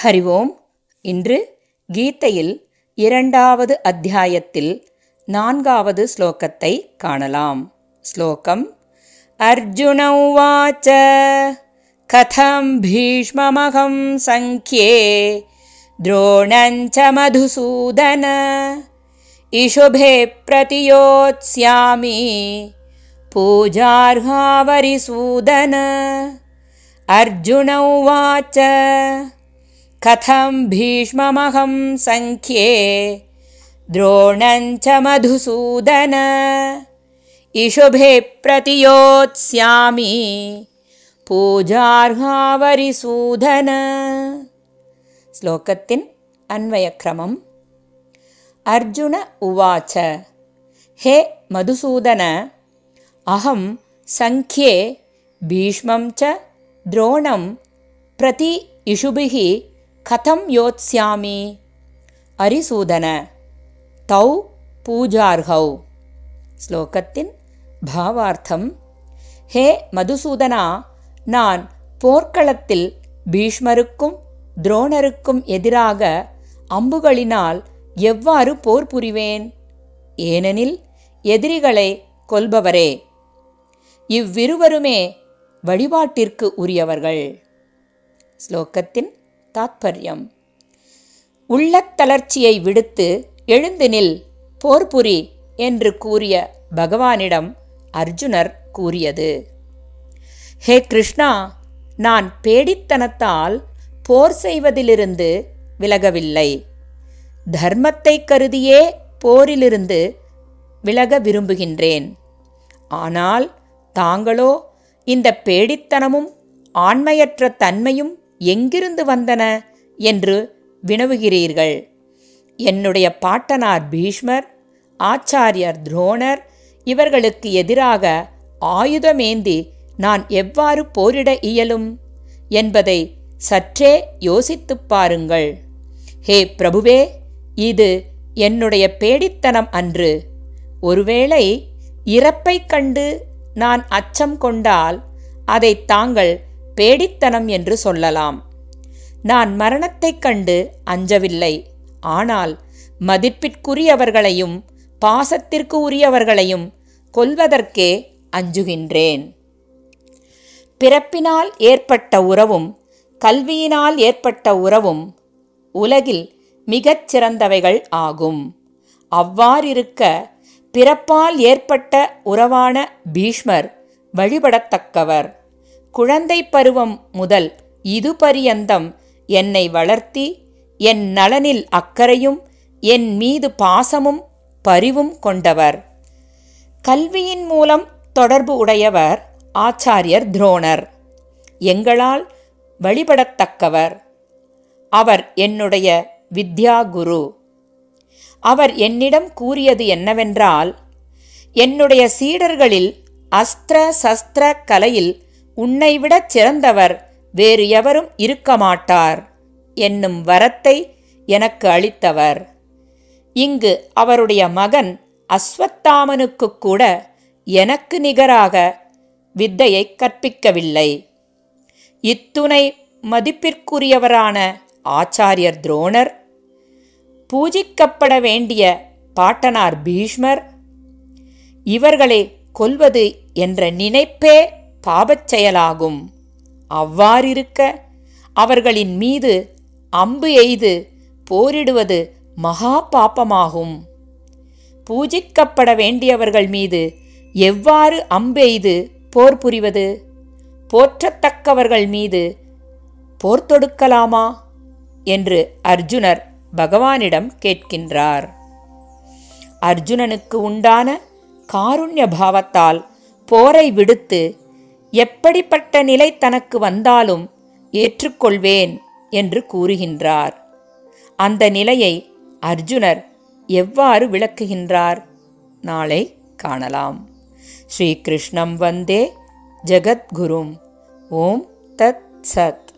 ஹரி ஓம் இன்று கீதையில் இரண்டாவது அத்தியாயத்தில் நான்காவது ஸ்லோகத்தை காணலாம் ஸ்லோகம் அர்ஜுன உவாச்ச கதம் பீஷ்மமகம் சங்கியே द्रोणञ्च मधुसूदन इषुभे प्रतियोत्स्यामि पूजार्हावरिसूदन अर्जुन उवाच कथं भीष्ममहं सङ्ख्ये द्रोणं च मधुसूदन। इषुभे प्रतियोत्स्यामि पूजार्हावरिसूदन। श्लोकतिन् अन्वयक्रमम्। अर्जुन उवाच हे मधुसूदन अहं सङ्ख्ये भीष्मं च द्रोणं प्रति इषुभिः கதம் யோத்ஸ்யாமி அரிசூதன தௌ பூஜார்ஹௌ ஸ்லோகத்தின் பாவார்த்தம் ஹே மதுசூதனா நான் போர்க்களத்தில் பீஷ்மருக்கும் துரோணருக்கும் எதிராக அம்புகளினால் எவ்வாறு போர் புரிவேன் ஏனெனில் எதிரிகளை கொல்பவரே இவ்விருவருமே வழிபாட்டிற்கு உரியவர்கள் ஸ்லோகத்தின் தாத்பரியம். உள்ளத் தளர்ச்சியை விடுத்து எழுந்து நில் போர்புரி என்று கூறிய பகவானிடம் அர்ஜுனர் கூறியது. ஹே கிருஷ்ணா நான் பேடித்தனத்தால் போர் செய்வதிலிருந்து விலகவில்லை. தர்மத்தை கருதியே போரிலிருந்து விலக விரும்புகின்றேன். ஆனால் தாங்களோ இந்த பேடித்தனமும் ஆண்மையற்ற தன்மையும் எங்கிருந்து வந்தன என்று வினவுகிறீர்கள்? என்னுடைய பாட்டனார் பீஷ்மர் ஆச்சாரியர் துரோணர் இவர்களுக்கு எதிராக ஆயுதமேந்தி நான் எவ்வாறு போரிட இயலும் என்பதை சற்றே யோசித்துப் பாருங்கள். ஹே பிரபுவே இது என்னுடைய பேடித்தனம் அன்று. ஒருவேளை இறப்பைக் கண்டு நான் அச்சம் கொண்டால் அதை தாங்கள் பேடித்தனம் என்று சொல்லலாம். நான் மரணத்தைக் கண்டு அஞ்சவில்லை. ஆனால் மதிப்பிற்குரியவர்களையும் பாசத்திற்கு உரியவர்களையும் கொல்வதற்கே அஞ்சுகின்றேன். பிறப்பினால் ஏற்பட்ட உறவும் கல்வியினால் ஏற்பட்ட உறவும் உலகில் மிகச் சிறந்தவைகள் ஆகும். அவ்வாறிருக்க பிறப்பால் ஏற்பட்ட உறவான பீஷ்மர் வழிபடத்தக்கவர். குழந்தை பருவம் முதல் இது பரியந்தம் என்னை வளர்த்தி என் நலனில் அக்கறையும் என் மீது பாசமும் பரிவும் கொண்டவர். கல்வியின் மூலம் தொடர்பு உடையவர் ஆச்சாரியர் துரோணர். எங்களால் வழிபடத்தக்கவர். அவர் என்னுடைய வித்யா குரு. அவர் என்னிடம் கூறியது என்னவென்றால் என்னுடைய சீடர்களில் அஸ்திர சஸ்திர கலையில் உன்னைவிடச் சிறந்தவர் வேறு எவரும் இருக்க மாட்டார் என்னும் வரத்தை எனக்கு அளித்தவர். இங்கு அவருடைய மகன் அஸ்வத்தாமனுக்கு கூட எனக்கு நிகராக வித்தையை கற்பிக்கவில்லை. இத்துணை மதிப்பிற்குரியவரான ஆச்சாரியர் துரோணர் பூஜிக்கப்பட வேண்டிய பாட்டனார் பீஷ்மர் இவர்களை கொல்வது என்ற நினைப்பே பாபச் செயலாகும் அவ்வாறிருக்க அவர்களின் மீது அம்பு எய்து போரிடுவது மகா பாப்பமாகும் பூஜிக்கப்பட வேண்டியவர்கள் மீது எவ்வாறு அம்பெய்து போர் புரிவது? போற்றத்தக்கவர்கள் மீது போர் தொடுக்கலாமா? என்று அர்ஜுனர் பகவானிடம் கேட்கின்றார். அர்ஜுனனுக்கு உண்டான காருண்ய பாவத்தால் போரை விடுத்து எப்படிப்பட்ட நிலை தனக்கு வந்தாலும் ஏற்றுக்கொள்வேன் என்று கூறுகின்றார். அந்த நிலையை அர்ஜுனர் எவ்வாறு விளக்குகின்றார்? நாளை காணலாம். ஸ்ரீகிருஷ்ணம் வந்தே ஜகத்குரும். ஓம் தத் சத்.